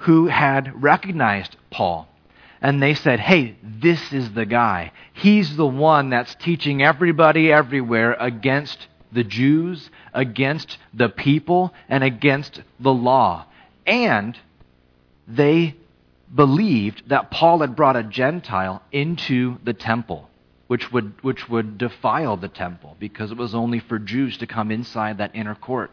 who had recognized Paul. And they said, hey, this is the guy. He's the one that's teaching everybody everywhere against the Jews, against the people, and against the law. And they believed that Paul had brought a Gentile into the temple, which would, which would defile the temple because it was only for Jews to come inside that inner court.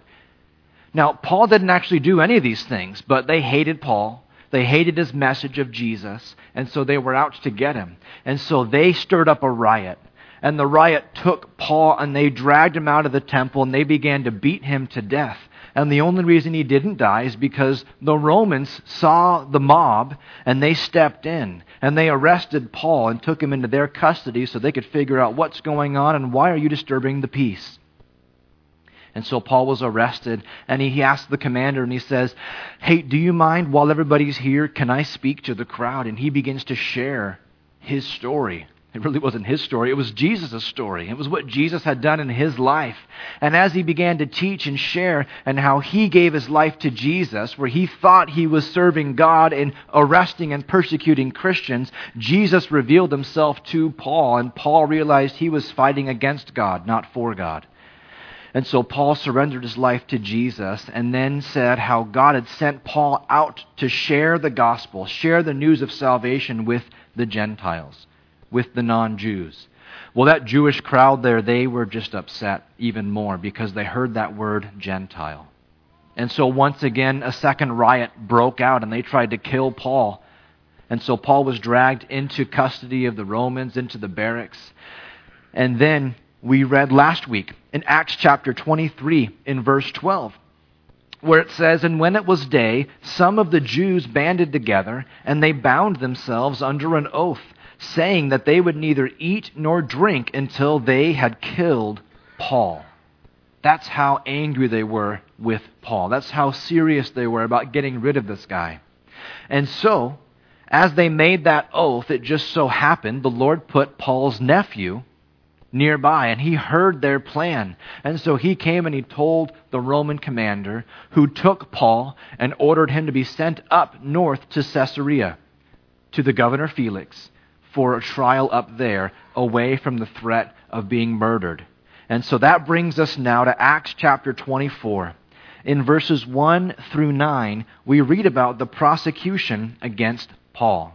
Now, Paul didn't actually do any of these things, but they hated Paul. They hated his message of Jesus, and so they were out to get him. And so they stirred up a riot. And the riot took Paul and they dragged him out of the temple and they began to beat him to death. And the only reason he didn't die is because the Romans saw the mob and they stepped in and they arrested Paul and took him into their custody so they could figure out what's going on and why are you disturbing the peace. And so Paul was arrested, and he, asked the commander, and he says, Hey, do you mind while everybody's here, can I speak to the crowd? And he begins to share his story. It really wasn't his story, it was Jesus' story. It was what Jesus had done in his life. And as he began to teach and share, and how he gave his life to Jesus, where he thought he was serving God and arresting and persecuting Christians, Jesus revealed himself to Paul, and Paul realized he was fighting against God, not for God. And so Paul surrendered his life to Jesus and then said how God had sent Paul out to share the gospel, share the news of salvation with the Gentiles, with the non Jews. Well, that Jewish crowd there, they were just upset even more because they heard that word Gentile. And so once again, a second riot broke out and they tried to kill Paul. And so Paul was dragged into custody of the Romans, into the barracks. And then we read last week in Acts chapter 23 in verse 12, where it says, And when it was day, some of the Jews banded together, and they bound themselves under an oath, saying that they would neither eat nor drink until they had killed Paul. That's how angry they were with Paul. That's how serious they were about getting rid of this guy. And so, as they made that oath, it just so happened the Lord put Paul's nephew nearby, and he heard their plan. And so he came and he told the Roman commander, who took Paul and ordered him to be sent up north to Caesarea, to the governor Felix, for a trial up there, away from the threat of being murdered. And so that brings us now to Acts chapter 24. In verses 1 through 9, we read about the prosecution against Paul.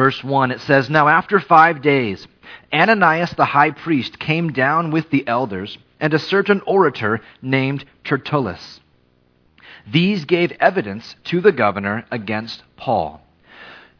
Verse 1, it says, Now after five days, Ananias the high priest came down with the elders and a certain orator named Tertullus. These gave evidence to the governor against Paul.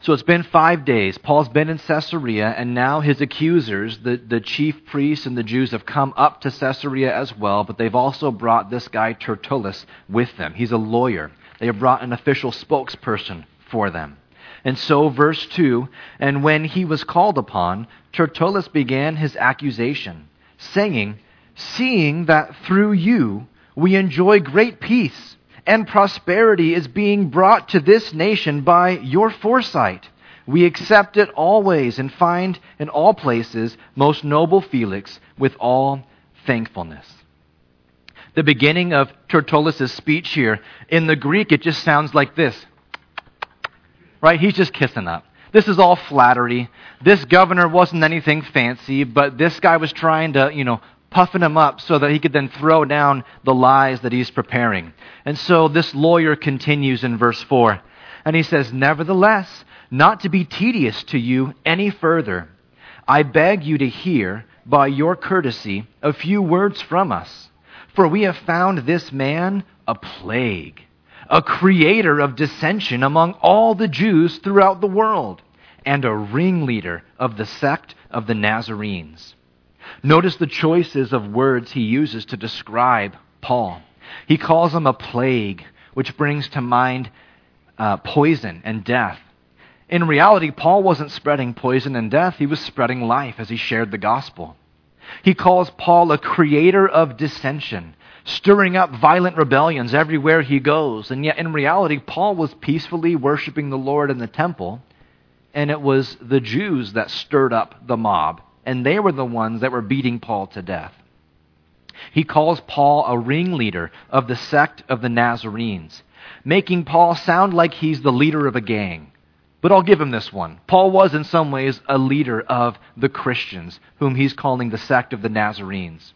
So it's been five days. Paul's been in Caesarea, and now his accusers, the, the chief priests and the Jews, have come up to Caesarea as well, but they've also brought this guy Tertullus with them. He's a lawyer. They have brought an official spokesperson for them. And so, verse 2 And when he was called upon, Tertullus began his accusation, saying, Seeing that through you we enjoy great peace, and prosperity is being brought to this nation by your foresight, we accept it always and find in all places, most noble Felix, with all thankfulness. The beginning of Tertullus' speech here, in the Greek, it just sounds like this right? He's just kissing up. This is all flattery. This governor wasn't anything fancy, but this guy was trying to, you know, puffing him up so that he could then throw down the lies that he's preparing. And so this lawyer continues in verse 4. And he says, Nevertheless, not to be tedious to you any further, I beg you to hear, by your courtesy, a few words from us. For we have found this man a plague a creator of dissension among all the Jews throughout the world, and a ringleader of the sect of the Nazarenes. Notice the choices of words he uses to describe Paul. He calls him a plague, which brings to mind uh, poison and death. In reality, Paul wasn't spreading poison and death, he was spreading life as he shared the gospel. He calls Paul a creator of dissension, stirring up violent rebellions everywhere he goes. And yet, in reality, Paul was peacefully worshiping the Lord in the temple, and it was the Jews that stirred up the mob, and they were the ones that were beating Paul to death. He calls Paul a ringleader of the sect of the Nazarenes, making Paul sound like he's the leader of a gang. But I'll give him this one. Paul was, in some ways, a leader of the Christians, whom he's calling the sect of the Nazarenes.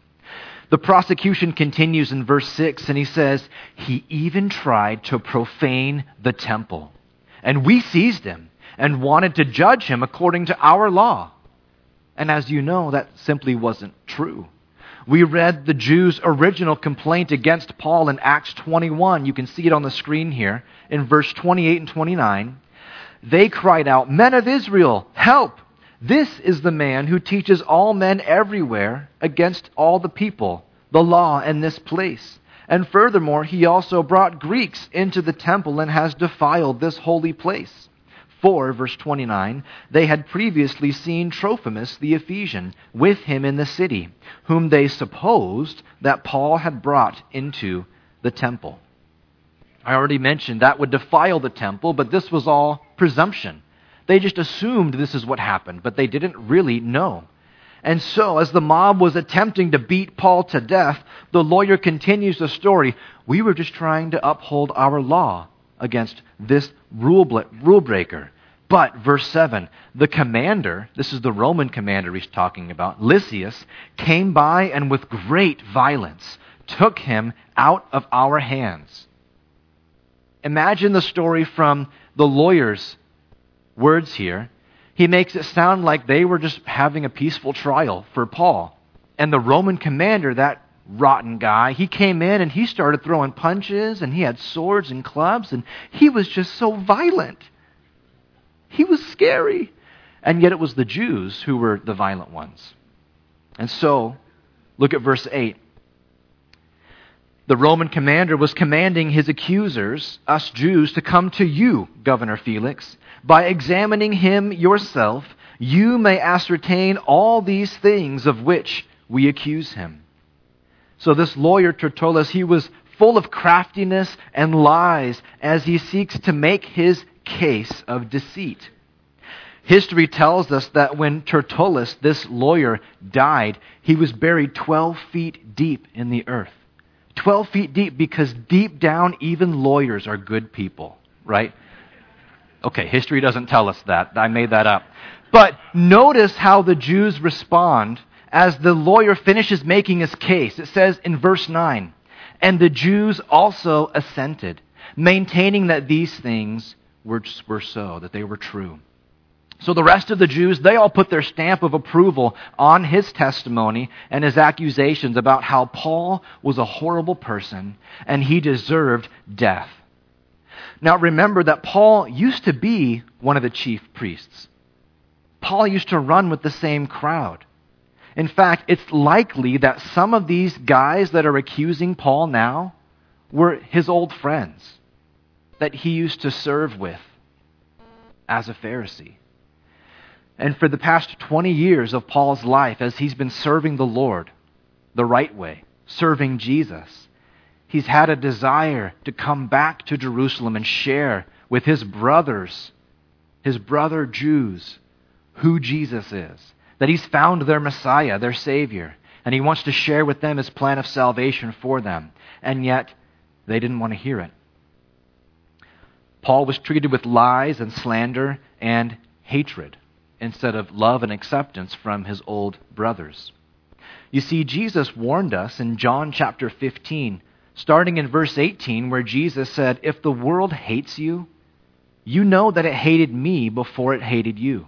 The prosecution continues in verse 6, and he says, He even tried to profane the temple. And we seized him and wanted to judge him according to our law. And as you know, that simply wasn't true. We read the Jews' original complaint against Paul in Acts 21. You can see it on the screen here in verse 28 and 29. They cried out, Men of Israel, help! This is the man who teaches all men everywhere against all the people, the law and this place. And furthermore, he also brought Greeks into the temple and has defiled this holy place. For, verse 29, they had previously seen Trophimus the Ephesian with him in the city, whom they supposed that Paul had brought into the temple. I already mentioned that would defile the temple, but this was all presumption. They just assumed this is what happened, but they didn't really know. And so, as the mob was attempting to beat Paul to death, the lawyer continues the story. We were just trying to uphold our law against this rule, breaker. But, verse 7, the commander, this is the Roman commander he's talking about, Lysias, came by and with great violence took him out of our hands. Imagine the story from the lawyer's words here. He makes it sound like they were just having a peaceful trial for Paul. And the Roman commander, that rotten guy, he came in and he started throwing punches and he had swords and clubs and he was just so violent. He was scary. And yet it was the Jews who were the violent ones. And so, look at verse 8. The Roman commander was commanding his accusers, us Jews, to come to you, Governor Felix. By examining him yourself, you may ascertain all these things of which we accuse him. So, this lawyer, Tertullus, he was full of craftiness and lies as he seeks to make his case of deceit. History tells us that when Tertullus, this lawyer, died, he was buried 12 feet deep in the earth. 12 feet deep because deep down, even lawyers are good people, right? Okay, history doesn't tell us that. I made that up. But notice how the Jews respond as the lawyer finishes making his case. It says in verse 9, And the Jews also assented, maintaining that these things were, were so, that they were true. So the rest of the Jews, they all put their stamp of approval on his testimony and his accusations about how Paul was a horrible person and he deserved death. Now remember that Paul used to be one of the chief priests. Paul used to run with the same crowd. In fact, it's likely that some of these guys that are accusing Paul now were his old friends that he used to serve with as a Pharisee. And for the past 20 years of Paul's life, as he's been serving the Lord the right way, serving Jesus, he's had a desire to come back to Jerusalem and share with his brothers, his brother Jews, who Jesus is, that he's found their Messiah, their Savior, and he wants to share with them his plan of salvation for them. And yet, they didn't want to hear it. Paul was treated with lies and slander and hatred instead of love and acceptance from his old brothers. You see, Jesus warned us in John chapter 15, starting in verse 18, where Jesus said, If the world hates you, you know that it hated me before it hated you.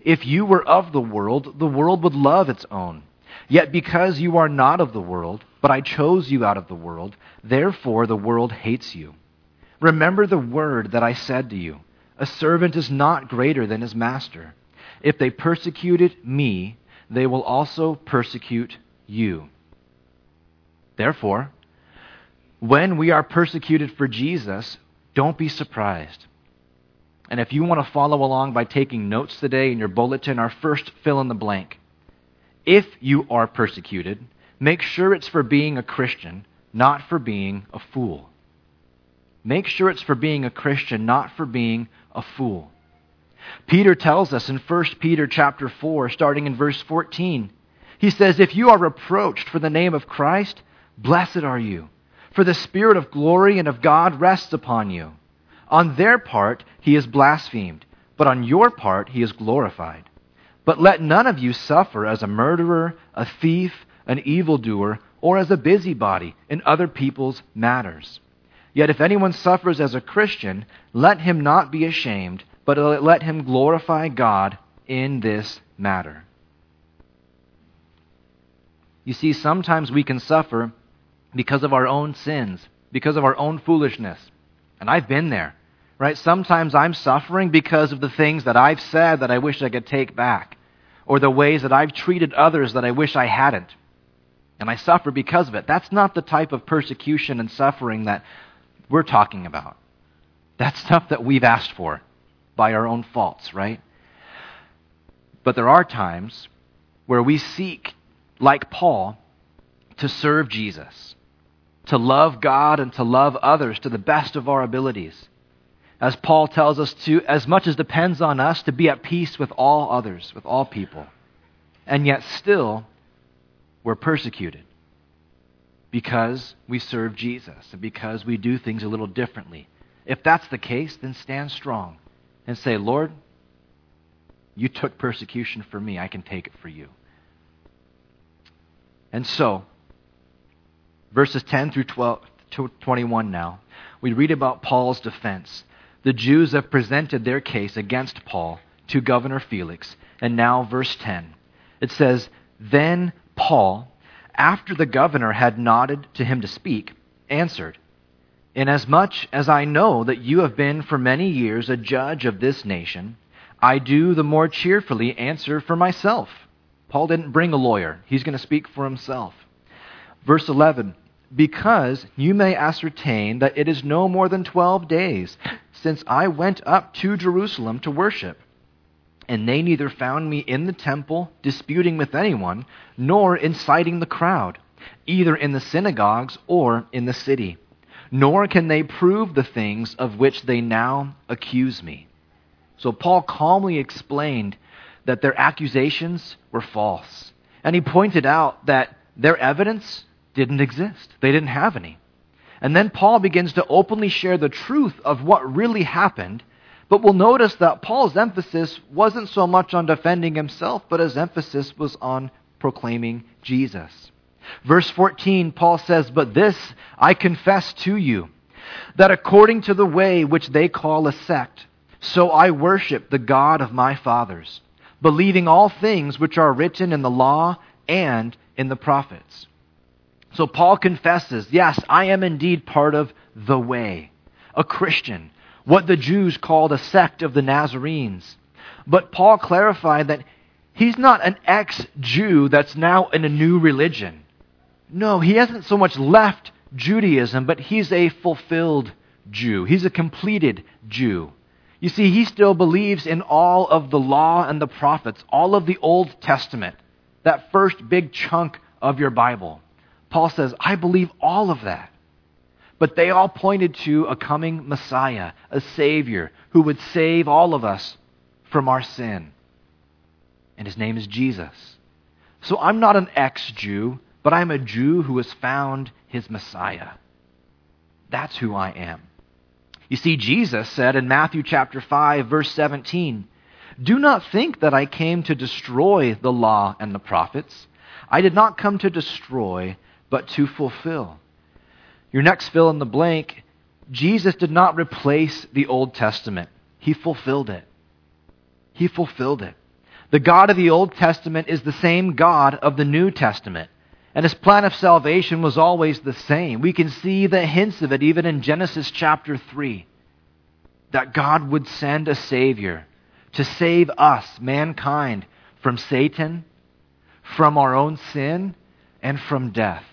If you were of the world, the world would love its own. Yet because you are not of the world, but I chose you out of the world, therefore the world hates you. Remember the word that I said to you A servant is not greater than his master. If they persecuted me, they will also persecute you. Therefore, when we are persecuted for Jesus, don't be surprised. And if you want to follow along by taking notes today in your bulletin, our first fill in the blank. If you are persecuted, make sure it's for being a Christian, not for being a fool. Make sure it's for being a Christian, not for being a fool. Peter tells us in 1 Peter chapter 4, starting in verse 14, He says, If you are reproached for the name of Christ, blessed are you, for the Spirit of glory and of God rests upon you. On their part he is blasphemed, but on your part he is glorified. But let none of you suffer as a murderer, a thief, an evildoer, or as a busybody in other people's matters. Yet if anyone suffers as a Christian, let him not be ashamed, but let him glorify God in this matter. You see, sometimes we can suffer because of our own sins, because of our own foolishness. And I've been there, right? Sometimes I'm suffering because of the things that I've said that I wish I could take back, or the ways that I've treated others that I wish I hadn't. And I suffer because of it. That's not the type of persecution and suffering that we're talking about. That's stuff that we've asked for by our own faults, right? But there are times where we seek, like Paul, to serve Jesus, to love God and to love others to the best of our abilities. As Paul tells us to, as much as depends on us, to be at peace with all others, with all people. And yet still, we're persecuted because we serve Jesus and because we do things a little differently. If that's the case, then stand strong and say, Lord, you took persecution for me, I can take it for you. And so, verses 10 through 12, 21 now, we read about Paul's defense. The Jews have presented their case against Paul to Governor Felix. And now, verse 10, it says, Then Paul, after the governor had nodded to him to speak, answered, Inasmuch as I know that you have been for many years a judge of this nation, I do the more cheerfully answer for myself. Paul didn't bring a lawyer, he's going to speak for himself. Verse 11 Because you may ascertain that it is no more than twelve days since I went up to Jerusalem to worship and they neither found me in the temple disputing with anyone, nor inciting the crowd, either in the synagogues or in the city. Nor can they prove the things of which they now accuse me. So Paul calmly explained that their accusations were false. And he pointed out that their evidence didn't exist, they didn't have any. And then Paul begins to openly share the truth of what really happened but we'll notice that Paul's emphasis wasn't so much on defending himself, but his emphasis was on proclaiming Jesus. Verse 14, Paul says, But this I confess to you, that according to the way which they call a sect, so I worship the God of my fathers, believing all things which are written in the law and in the prophets. So Paul confesses, Yes, I am indeed part of the way, a Christian what the Jews called a sect of the Nazarenes. But Paul clarified that he's not an ex Jew that's now in a new religion. No, he hasn't so much left Judaism, but he's a fulfilled Jew. He's a completed Jew. You see, he still believes in all of the law and the prophets, all of the Old Testament, that first big chunk of your Bible. Paul says, I believe all of that. But they all pointed to a coming Messiah, a Savior, who would save all of us from our sin. And his name is Jesus. So I'm not an ex Jew, but I'm a Jew who has found his Messiah. That's who I am. You see, Jesus said in Matthew chapter 5, verse 17, Do not think that I came to destroy the law and the prophets. I did not come to destroy, but to fulfill. Your next fill in the blank Jesus did not replace the Old Testament, He fulfilled it. He fulfilled it. The God of the Old Testament is the same God of the New Testament. And his plan of salvation was always the same. We can see the hints of it even in Genesis chapter 3 that God would send a Savior to save us, mankind, from Satan, from our own sin, and from death.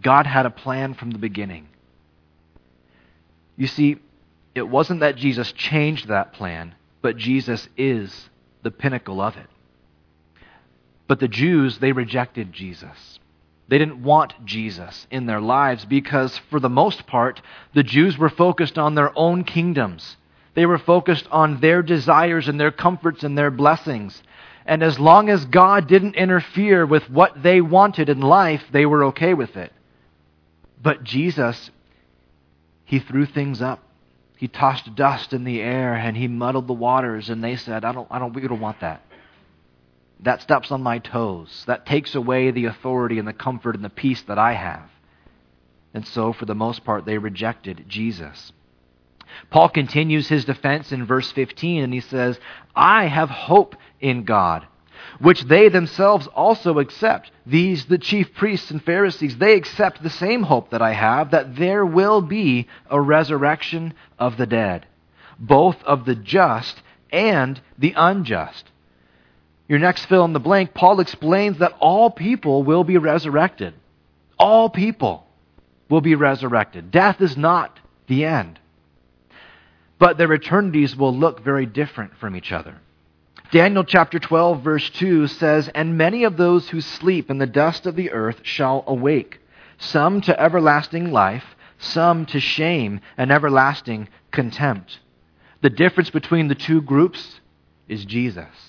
God had a plan from the beginning. You see, it wasn't that Jesus changed that plan, but Jesus is the pinnacle of it. But the Jews, they rejected Jesus. They didn't want Jesus in their lives because, for the most part, the Jews were focused on their own kingdoms. They were focused on their desires and their comforts and their blessings. And as long as God didn't interfere with what they wanted in life, they were okay with it. But Jesus, he threw things up. He tossed dust in the air and he muddled the waters, and they said, I don't, I don't, we don't want that. That steps on my toes. That takes away the authority and the comfort and the peace that I have. And so, for the most part, they rejected Jesus. Paul continues his defense in verse 15, and he says, I have hope in God, which they themselves also accept. These, the chief priests and Pharisees, they accept the same hope that I have, that there will be a resurrection of the dead, both of the just and the unjust. Your next fill in the blank, Paul explains that all people will be resurrected. All people will be resurrected. Death is not the end. But their eternities will look very different from each other. Daniel chapter 12, verse 2 says, And many of those who sleep in the dust of the earth shall awake, some to everlasting life, some to shame and everlasting contempt. The difference between the two groups is Jesus.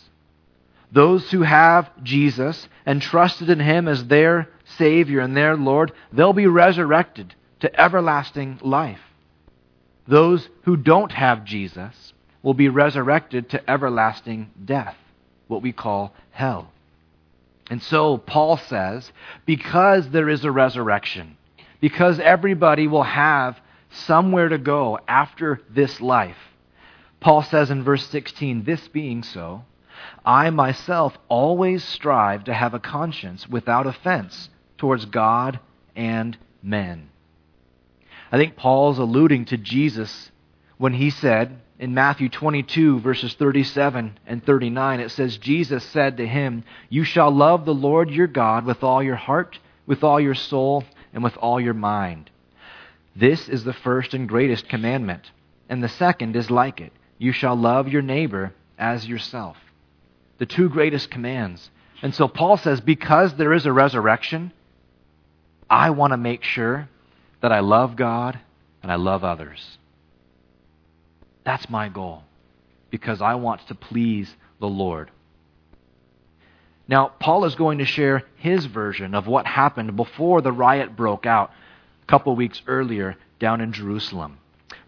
Those who have Jesus and trusted in him as their Savior and their Lord, they'll be resurrected to everlasting life. Those who don't have Jesus will be resurrected to everlasting death, what we call hell. And so Paul says, because there is a resurrection, because everybody will have somewhere to go after this life, Paul says in verse 16, this being so, I myself always strive to have a conscience without offense towards God and men. I think Paul's alluding to Jesus when he said in Matthew 22, verses 37 and 39, it says, Jesus said to him, You shall love the Lord your God with all your heart, with all your soul, and with all your mind. This is the first and greatest commandment, and the second is like it. You shall love your neighbor as yourself the two greatest commands. And so Paul says, because there is a resurrection, I want to make sure that I love God and I love others. That's my goal because I want to please the Lord. Now, Paul is going to share his version of what happened before the riot broke out a couple weeks earlier down in Jerusalem.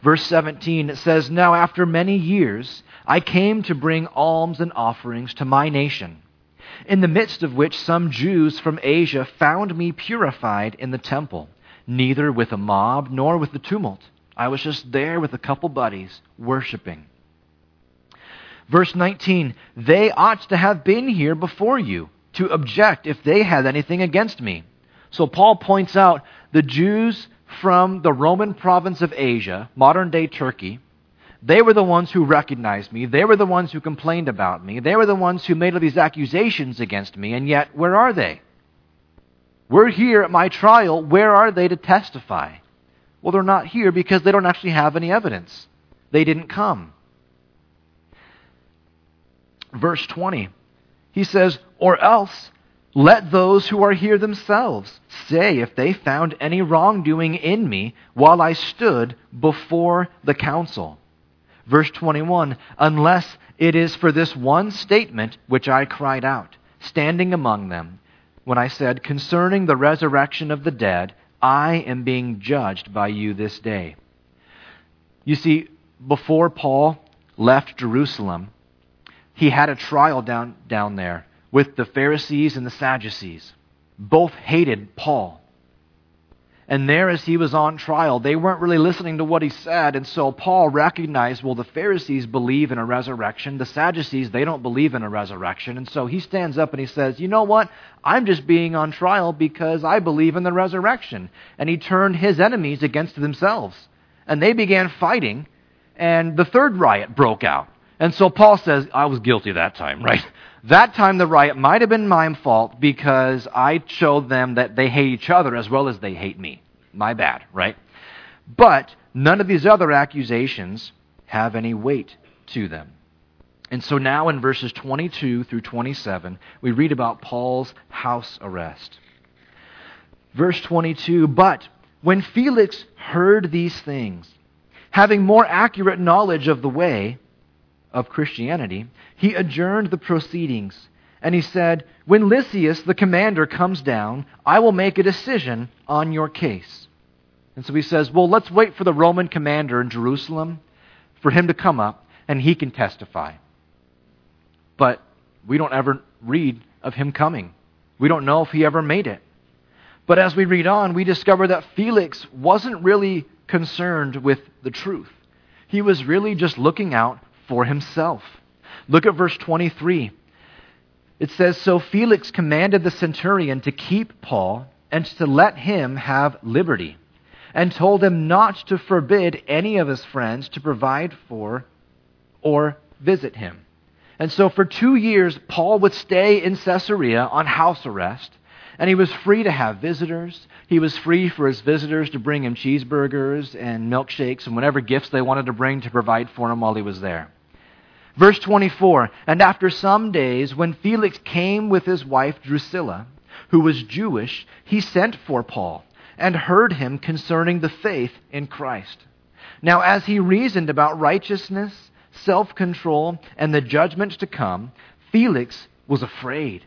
Verse 17, it says, Now after many years, I came to bring alms and offerings to my nation, in the midst of which some Jews from Asia found me purified in the temple, neither with a mob nor with the tumult. I was just there with a couple buddies, worshiping. Verse 19, They ought to have been here before you to object if they had anything against me. So Paul points out the Jews from the Roman province of Asia, modern day Turkey. They were the ones who recognized me. They were the ones who complained about me. They were the ones who made all these accusations against me. And yet, where are they? We're here at my trial. Where are they to testify? Well, they're not here because they don't actually have any evidence. They didn't come. Verse 20, he says, Or else let those who are here themselves say if they found any wrongdoing in me while I stood before the council. Verse 21 Unless it is for this one statement which I cried out, standing among them, when I said, Concerning the resurrection of the dead, I am being judged by you this day. You see, before Paul left Jerusalem, he had a trial down, down there with the Pharisees and the Sadducees. Both hated Paul. And there, as he was on trial, they weren't really listening to what he said. And so Paul recognized well, the Pharisees believe in a resurrection. The Sadducees, they don't believe in a resurrection. And so he stands up and he says, You know what? I'm just being on trial because I believe in the resurrection. And he turned his enemies against themselves. And they began fighting. And the third riot broke out. And so Paul says, I was guilty that time, right? That time the riot might have been my fault because I showed them that they hate each other as well as they hate me. My bad, right? But none of these other accusations have any weight to them. And so now in verses 22 through 27, we read about Paul's house arrest. Verse 22 But when Felix heard these things, having more accurate knowledge of the way, of Christianity, he adjourned the proceedings And he said, When Lysias, the commander, comes down, I will make a decision on your case. And so he says, Well, let's wait for the Roman commander in Jerusalem for him to come up and he can testify. But we don't ever read of him coming. We don't know if he ever made it. But as we read on, we discover that Felix wasn't really concerned with the truth. He was really just looking out for himself. Look at verse 23. It says So Felix commanded the centurion to keep Paul and to let him have liberty, and told him not to forbid any of his friends to provide for or visit him. And so for two years, Paul would stay in Caesarea on house arrest, and he was free to have visitors. He was free for his visitors to bring him cheeseburgers and milkshakes and whatever gifts they wanted to bring to provide for him while he was there. Verse 24 And after some days, when Felix came with his wife Drusilla, who was Jewish, he sent for Paul and heard him concerning the faith in Christ. Now, as he reasoned about righteousness, self control, and the judgment to come, Felix was afraid.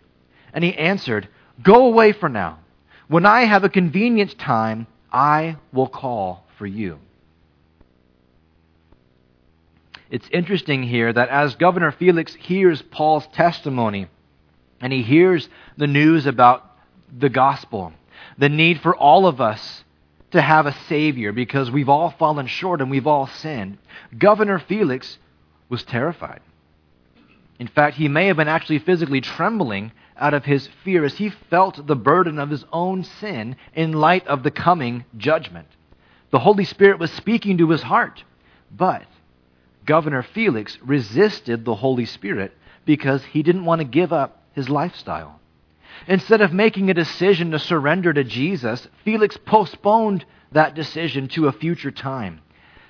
And he answered, Go away for now. When I have a convenient time, I will call for you. It's interesting here that as Governor Felix hears Paul's testimony and he hears the news about the gospel, the need for all of us to have a Savior because we've all fallen short and we've all sinned, Governor Felix was terrified. In fact, he may have been actually physically trembling out of his fear as he felt the burden of his own sin in light of the coming judgment. The Holy Spirit was speaking to his heart, but Governor Felix resisted the Holy Spirit because he didn't want to give up his lifestyle. Instead of making a decision to surrender to Jesus, Felix postponed that decision to a future time.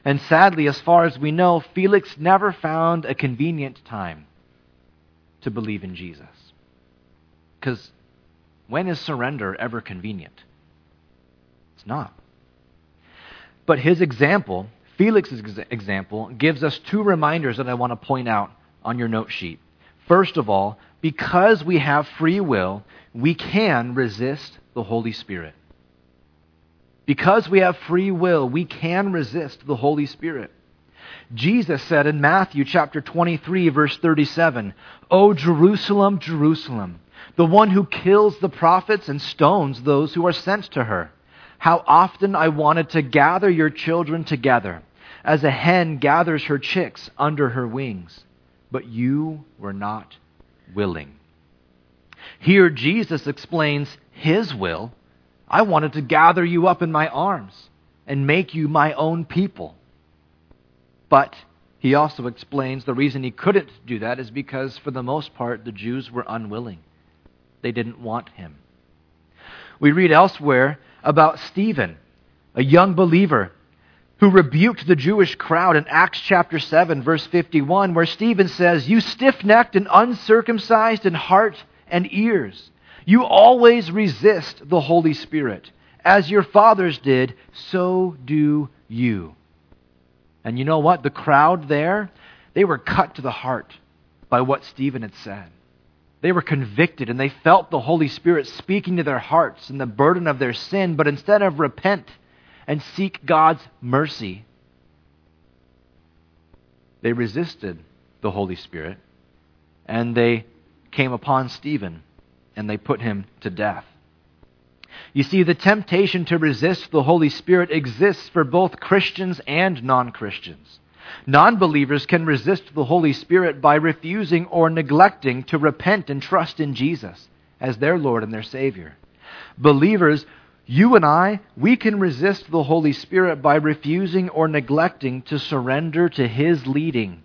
And sadly, as far as we know, Felix never found a convenient time to believe in Jesus. Because when is surrender ever convenient? It's not. But his example Felix's example gives us two reminders that I want to point out on your note sheet. First of all, because we have free will, we can resist the Holy Spirit. Because we have free will, we can resist the Holy Spirit. Jesus said in Matthew chapter 23 verse 37, "O Jerusalem, Jerusalem, the one who kills the prophets and stones those who are sent to her. How often I wanted to gather your children together as a hen gathers her chicks under her wings, but you were not willing. Here, Jesus explains his will. I wanted to gather you up in my arms and make you my own people. But he also explains the reason he couldn't do that is because, for the most part, the Jews were unwilling. They didn't want him. We read elsewhere about Stephen, a young believer who rebuked the Jewish crowd in Acts chapter 7, verse 51, where Stephen says, You stiff necked and uncircumcised in heart and ears, you always resist the Holy Spirit. As your fathers did, so do you. And you know what? The crowd there, they were cut to the heart by what Stephen had said. They were convicted and they felt the Holy Spirit speaking to their hearts and the burden of their sin, but instead of repent, and seek God's mercy. They resisted the Holy Spirit and they came upon Stephen and they put him to death. You see, the temptation to resist the Holy Spirit exists for both Christians and non Christians. Non believers can resist the Holy Spirit by refusing or neglecting to repent and trust in Jesus as their Lord and their Savior. Believers you and I, we can resist the Holy Spirit by refusing or neglecting to surrender to His leading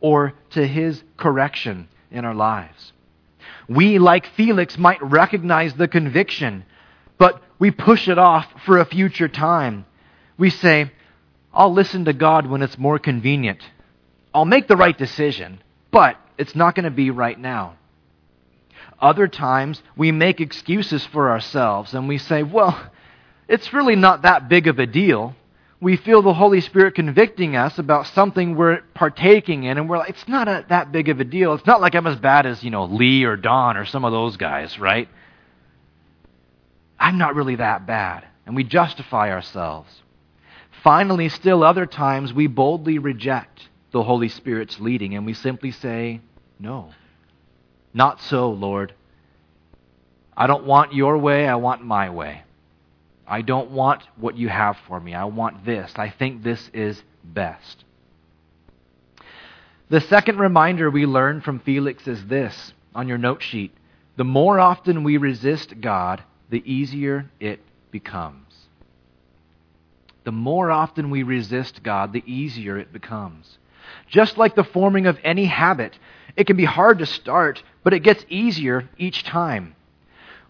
or to His correction in our lives. We, like Felix, might recognize the conviction, but we push it off for a future time. We say, I'll listen to God when it's more convenient. I'll make the right decision, but it's not going to be right now. Other times, we make excuses for ourselves and we say, well, it's really not that big of a deal. we feel the Holy Spirit convicting us about something we're partaking in, and we're like, it's not a, that big of a deal. It's not like I'm as bad as, you know, Lee or Don or some of those guys, right? I'm not really that bad. And we justify ourselves. Finally, still other times, we boldly reject the Holy Spirit's leading and we simply say, No. Not so, Lord. I don't want your way, I want my way. I don't want what you have for me. I want this. I think this is best. The second reminder we learn from Felix is this on your note sheet. The more often we resist God, the easier it becomes. The more often we resist God, the easier it becomes. Just like the forming of any habit, it can be hard to start, but it gets easier each time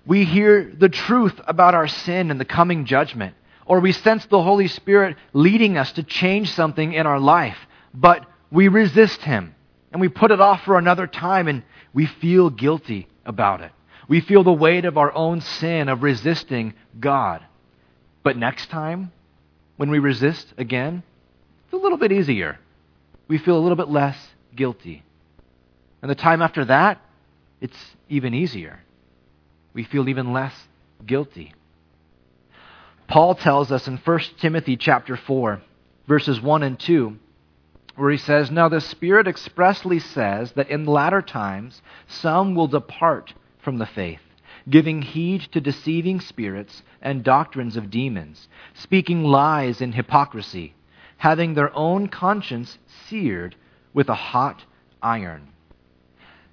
we hear the truth about our sin and the coming judgment, or we sense the Holy Spirit leading us to change something in our life, but we resist Him and we put it off for another time and we feel guilty about it. We feel the weight of our own sin of resisting God. But next time, when we resist again, it's a little bit easier. We feel a little bit less guilty. And the time after that, it's even easier we feel even less guilty. Paul tells us in 1 Timothy chapter 4, verses 1 and 2, where he says, Now the Spirit expressly says that in latter times some will depart from the faith, giving heed to deceiving spirits and doctrines of demons, speaking lies in hypocrisy, having their own conscience seared with a hot iron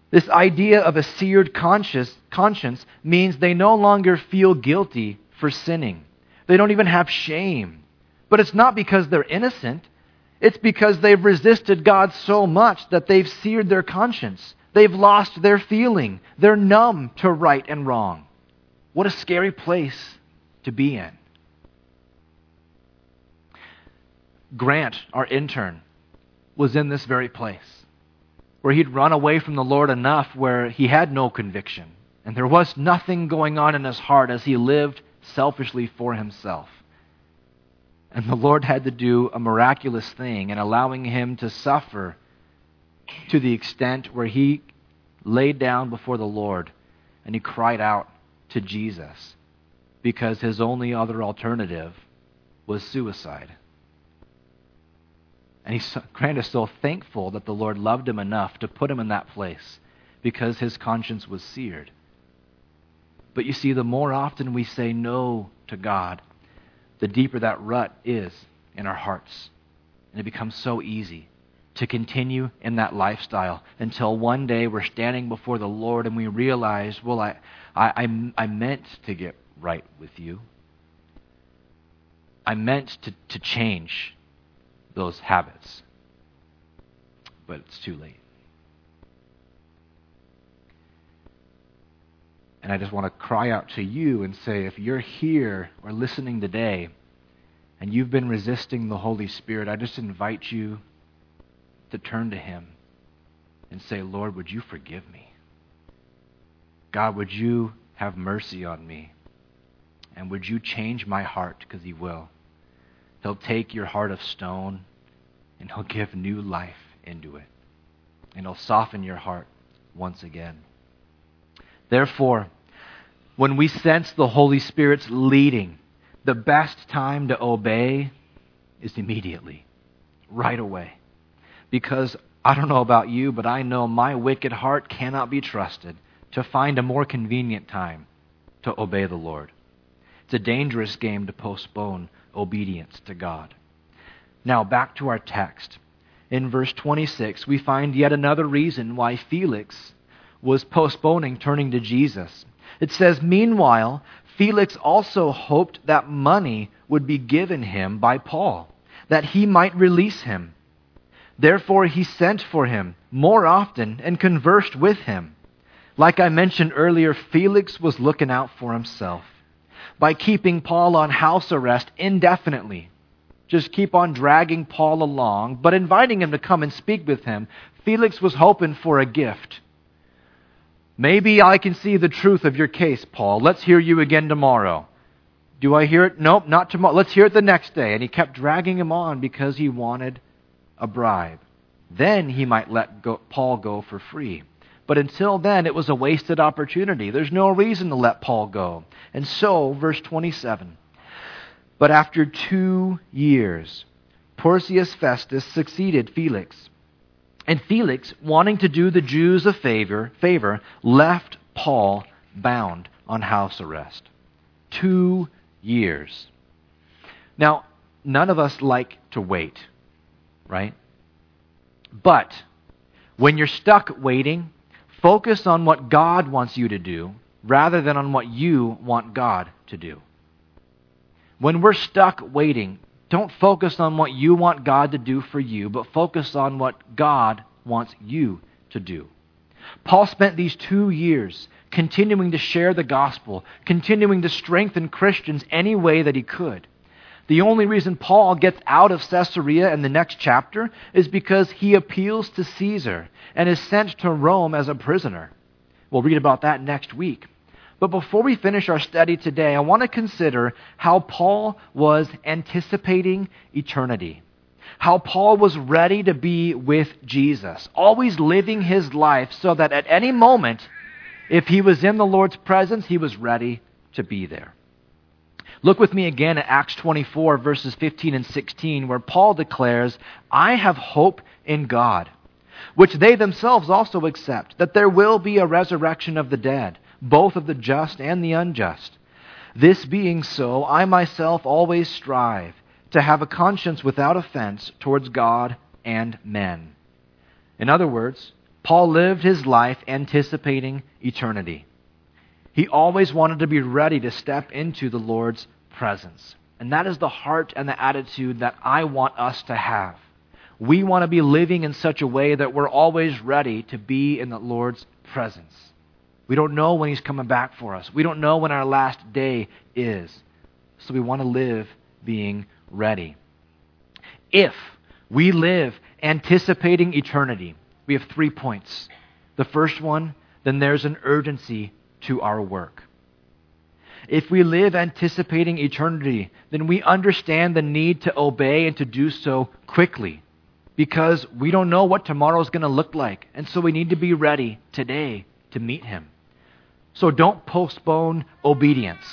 this idea of a seared conscience, conscience means they no longer feel guilty for sinning. They don't even have shame. But it's not because they're innocent. It's because they've resisted God so much that they've seared their conscience. They've lost their feeling. They're numb to right and wrong. What a scary place to be in. Grant, our intern, was in this very place where he'd run away from the Lord enough where he had no conviction. And there was nothing going on in his heart as he lived selfishly for himself. And the Lord had to do a miraculous thing in allowing him to suffer to the extent where he laid down before the Lord and he cried out to Jesus because his only other alternative was suicide. And he's, Grant so thankful that the Lord loved him enough to put him in that place because his conscience was seared. But you see, the more often we say no to God, the deeper that rut is in our hearts. And it becomes so easy to continue in that lifestyle until one day we're standing before the Lord and we realize, well, I, I, I, I meant to get right with you. I meant to, to change those habits. But it's too late. And I just want to cry out to you and say if you're here or listening today and you've been resisting the Holy Spirit, I just invite you to turn to Him and say, Lord, would you forgive me? God, would you have mercy on me? And would you change my heart? Because He will. He'll take your heart of stone and He'll give new life into it. And He'll soften your heart once again. Therefore, when we sense the Holy Spirit's leading, the best time to obey is immediately, right away. Because I don't know about you, but I know my wicked heart cannot be trusted to find a more convenient time to obey the Lord. It's a dangerous game to postpone obedience to God. Now, back to our text. In verse 26, we find yet another reason why Felix was postponing turning to Jesus. It says, Meanwhile, Felix also hoped that money would be given him by Paul, that he might release him. Therefore, he sent for him more often and conversed with him. Like I mentioned earlier, Felix was looking out for himself by keeping Paul on house arrest indefinitely. Just keep on dragging Paul along, but inviting him to come and speak with him. Felix was hoping for a gift. Maybe I can see the truth of your case, Paul. Let's hear you again tomorrow. Do I hear it? Nope, not tomorrow. Let's hear it the next day. And he kept dragging him on because he wanted a bribe. Then he might let go, Paul go for free. But until then, it was a wasted opportunity. There's no reason to let Paul go. And so, verse 27 But after two years, Porcius Festus succeeded Felix. And Felix, wanting to do the Jews a favor, favor left Paul bound on house arrest. Two years. Now, none of us like to wait, right? But when you're stuck waiting, focus on what God wants you to do rather than on what you want God to do. When we're stuck waiting, don't focus on what you want God to do for you, but focus on what God wants you to do. Paul spent these two years continuing to share the gospel, continuing to strengthen Christians any way that he could. The only reason Paul gets out of Caesarea in the next chapter is because he appeals to Caesar and is sent to Rome as a prisoner. We'll read about that next week. But before we finish our study today, I want to consider how Paul was anticipating eternity. How Paul was ready to be with Jesus, always living his life so that at any moment, if he was in the Lord's presence, he was ready to be there. Look with me again at Acts 24, verses 15 and 16, where Paul declares, I have hope in God, which they themselves also accept, that there will be a resurrection of the dead both of the just and the unjust. This being so, I myself always strive to have a conscience without offense towards God and men. In other words, Paul lived his life anticipating eternity. He always wanted to be ready to step into the Lord's presence. And that is the heart and the attitude that I want us to have. We want to be living in such a way that we're always ready to be in the Lord's presence. We don't know when He's coming back for us. We don't know when our last day is. So we want to live being ready. If we live anticipating eternity, we have three points. The first one, then there's an urgency to our work. If we live anticipating eternity, then we understand the need to obey and to do so quickly because we don't know what tomorrow is going to look like. And so we need to be ready today to meet Him. So don't postpone obedience.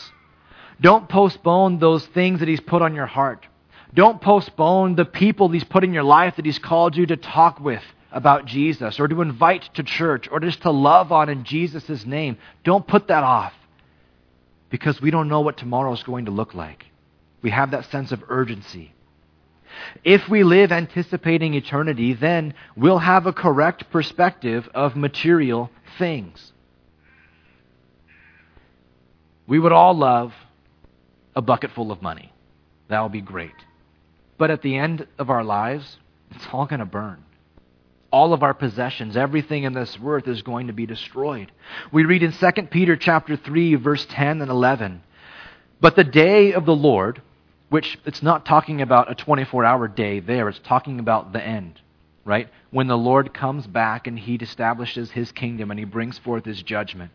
Don't postpone those things that He's put on your heart. Don't postpone the people He's put in your life that He's called you to talk with about Jesus or to invite to church or just to love on in Jesus' name. Don't put that off because we don't know what tomorrow is going to look like. We have that sense of urgency. If we live anticipating eternity, then we'll have a correct perspective of material things. We would all love a bucket full of money. That would be great. But at the end of our lives, it's all going to burn. All of our possessions, everything in this earth is going to be destroyed. We read in 2 Peter chapter 3 verse 10 and 11, "But the day of the Lord, which it's not talking about a 24-hour day there, it's talking about the end, right? When the Lord comes back and he establishes his kingdom and he brings forth his judgment.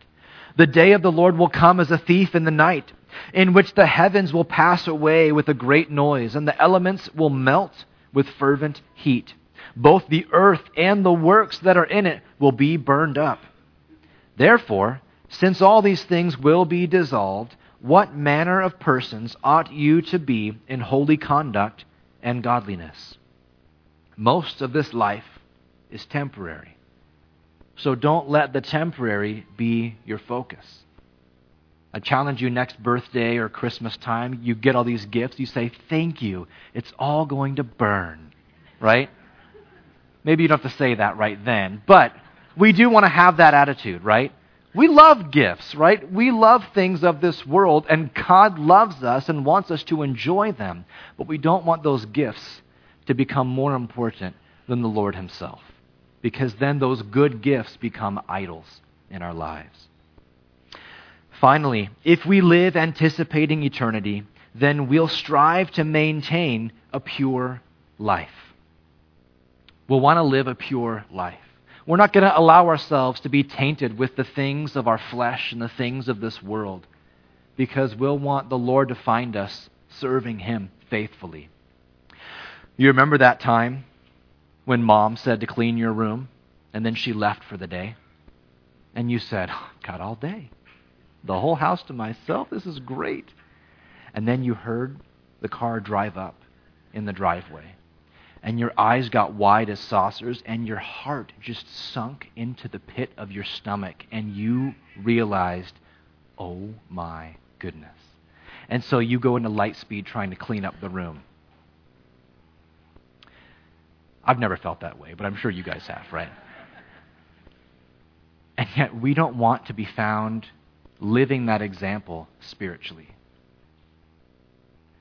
The day of the Lord will come as a thief in the night, in which the heavens will pass away with a great noise, and the elements will melt with fervent heat. Both the earth and the works that are in it will be burned up. Therefore, since all these things will be dissolved, what manner of persons ought you to be in holy conduct and godliness? Most of this life is temporary. So don't let the temporary be your focus. I challenge you next birthday or Christmas time, you get all these gifts, you say, Thank you. It's all going to burn. Right? Maybe you don't have to say that right then, but we do want to have that attitude, right? We love gifts, right? We love things of this world, and God loves us and wants us to enjoy them. But we don't want those gifts to become more important than the Lord Himself because then those good gifts become idols in our lives. Finally, if we live anticipating eternity, then we'll strive to maintain a pure life. We'll want to live a pure life. We're not going to allow ourselves to be tainted with the things of our flesh and the things of this world because we'll want the Lord to find us serving Him faithfully. You remember that time when mom said to clean your room and then she left for the day? And you said, Got all day. The whole house to myself. This is great. And then you heard the car drive up in the driveway. And your eyes got wide as saucers, and your heart just sunk into the pit of your stomach, and you realized, oh my goodness. And so you go into light speed trying to clean up the room. I've never felt that way, but I'm sure you guys have, right? And yet we don't want to be found living that example spiritually.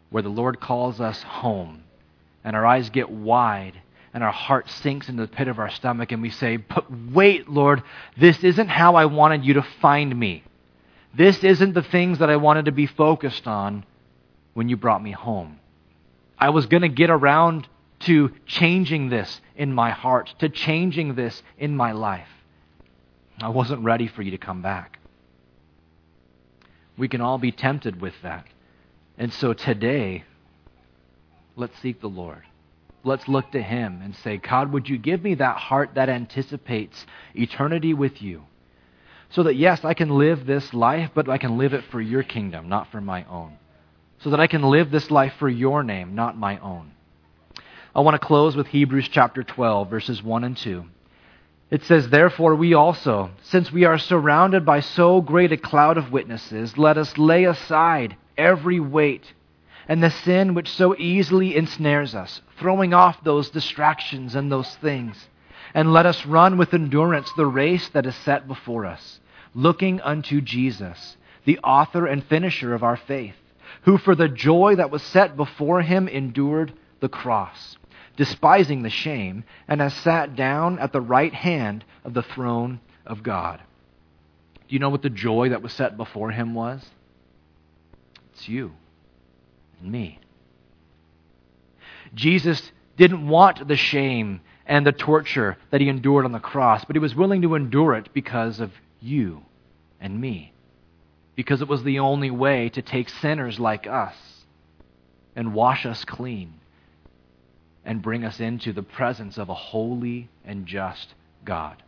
Where the Lord calls us home and our eyes get wide and our heart sinks into the pit of our stomach and we say, But wait, Lord, this isn't how I wanted you to find me. This isn't the things that I wanted to be focused on when you brought me home. I was going to get around to changing this in my heart, to changing this in my life. I wasn't ready for you to come back. We can all be tempted with that. And so today, let's seek the Lord. Let's look to Him and say, God, would you give me that heart that anticipates eternity with you? So that, yes, I can live this life, but I can live it for your kingdom, not for my own. So that I can live this life for your name, not my own. I want to close with Hebrews chapter 12, verses 1 and 2. It says, Therefore, we also, since we are surrounded by so great a cloud of witnesses, let us lay aside every weight and the sin which so easily ensnares us, throwing off those distractions and those things. And let us run with endurance the race that is set before us, looking unto Jesus, the author and finisher of our faith, who for the joy that was set before him endured the cross despising the shame, and has sat down at the right hand of the throne of God. Do you know what the joy that was set before him was? It's you and me. Jesus didn't want the shame and the torture that he endured on the cross, but he was willing to endure it because of you and me. Because it was the only way to take sinners like us and wash us clean and bring us into the presence of a holy and just God.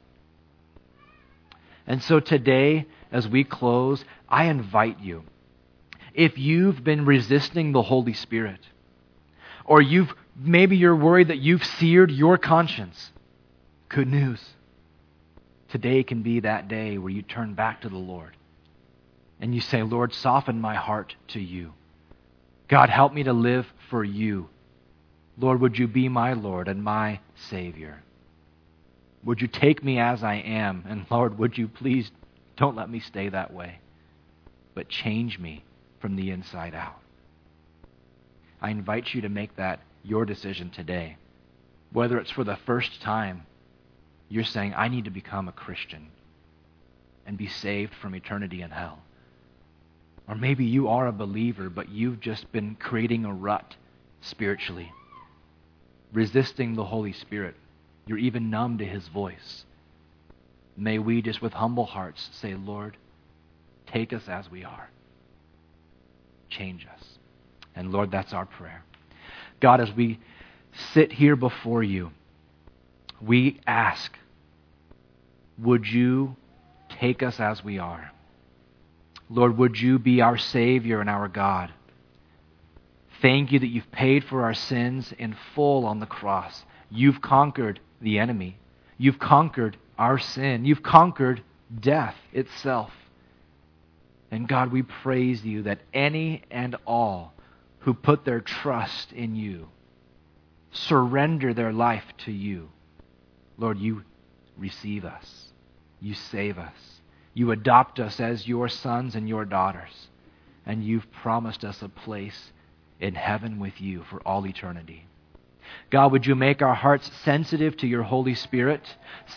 And so today, as we close, I invite you. If you've been resisting the Holy Spirit, or you've maybe you're worried that you've seared your conscience, good news. Today can be that day where you turn back to the Lord and you say, Lord, soften my heart to you. God, help me to live for you Lord, would you be my Lord and my Savior? Would you take me as I am? And Lord, would you please don't let me stay that way, but change me from the inside out? I invite you to make that your decision today. Whether it's for the first time, you're saying, I need to become a Christian and be saved from eternity in hell. Or maybe you are a believer, but you've just been creating a rut spiritually resisting the Holy Spirit. You're even numb to His voice. May we just with humble hearts say, Lord, take us as we are. Change us. And Lord, that's our prayer. God, as we sit here before you, we ask, would you take us as we are? Lord, would you be our Savior and our God? Thank you that you've paid for our sins in full on the cross. You've conquered the enemy. You've conquered our sin. You've conquered death itself. And God, we praise you that any and all who put their trust in you surrender their life to you. Lord, you receive us. You save us. You adopt us as your sons and your daughters. And you've promised us a place in heaven with you for all eternity. God, would you make our hearts sensitive to your Holy Spirit,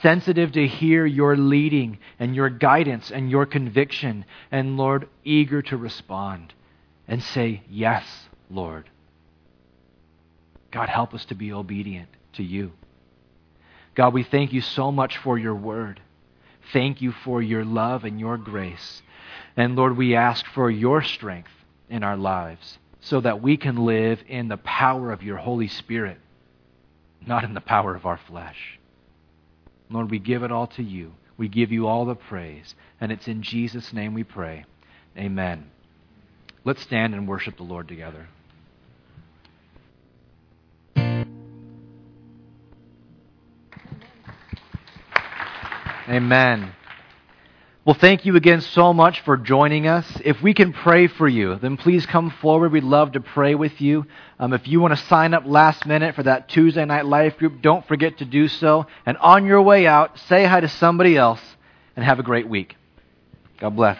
sensitive to hear your leading and your guidance and your conviction, and Lord, eager to respond and say, Yes, Lord. God, help us to be obedient to you. God, we thank you so much for your word. Thank you for your love and your grace. And Lord, we ask for your strength in our lives so that we can live in the power of your Holy Spirit, not in the power of our flesh. Lord, we give it all to you. We give you all the praise. And it's in Jesus' name we pray. Amen. Let's stand and worship the Lord together. Amen. Well, thank you again so much for joining us. If we can pray for you, then please come forward. We'd love to pray with you. Um, if you want to sign up last minute for that Tuesday night life group, don't forget to do so. And on your way out, say hi to somebody else and have a great week. God bless.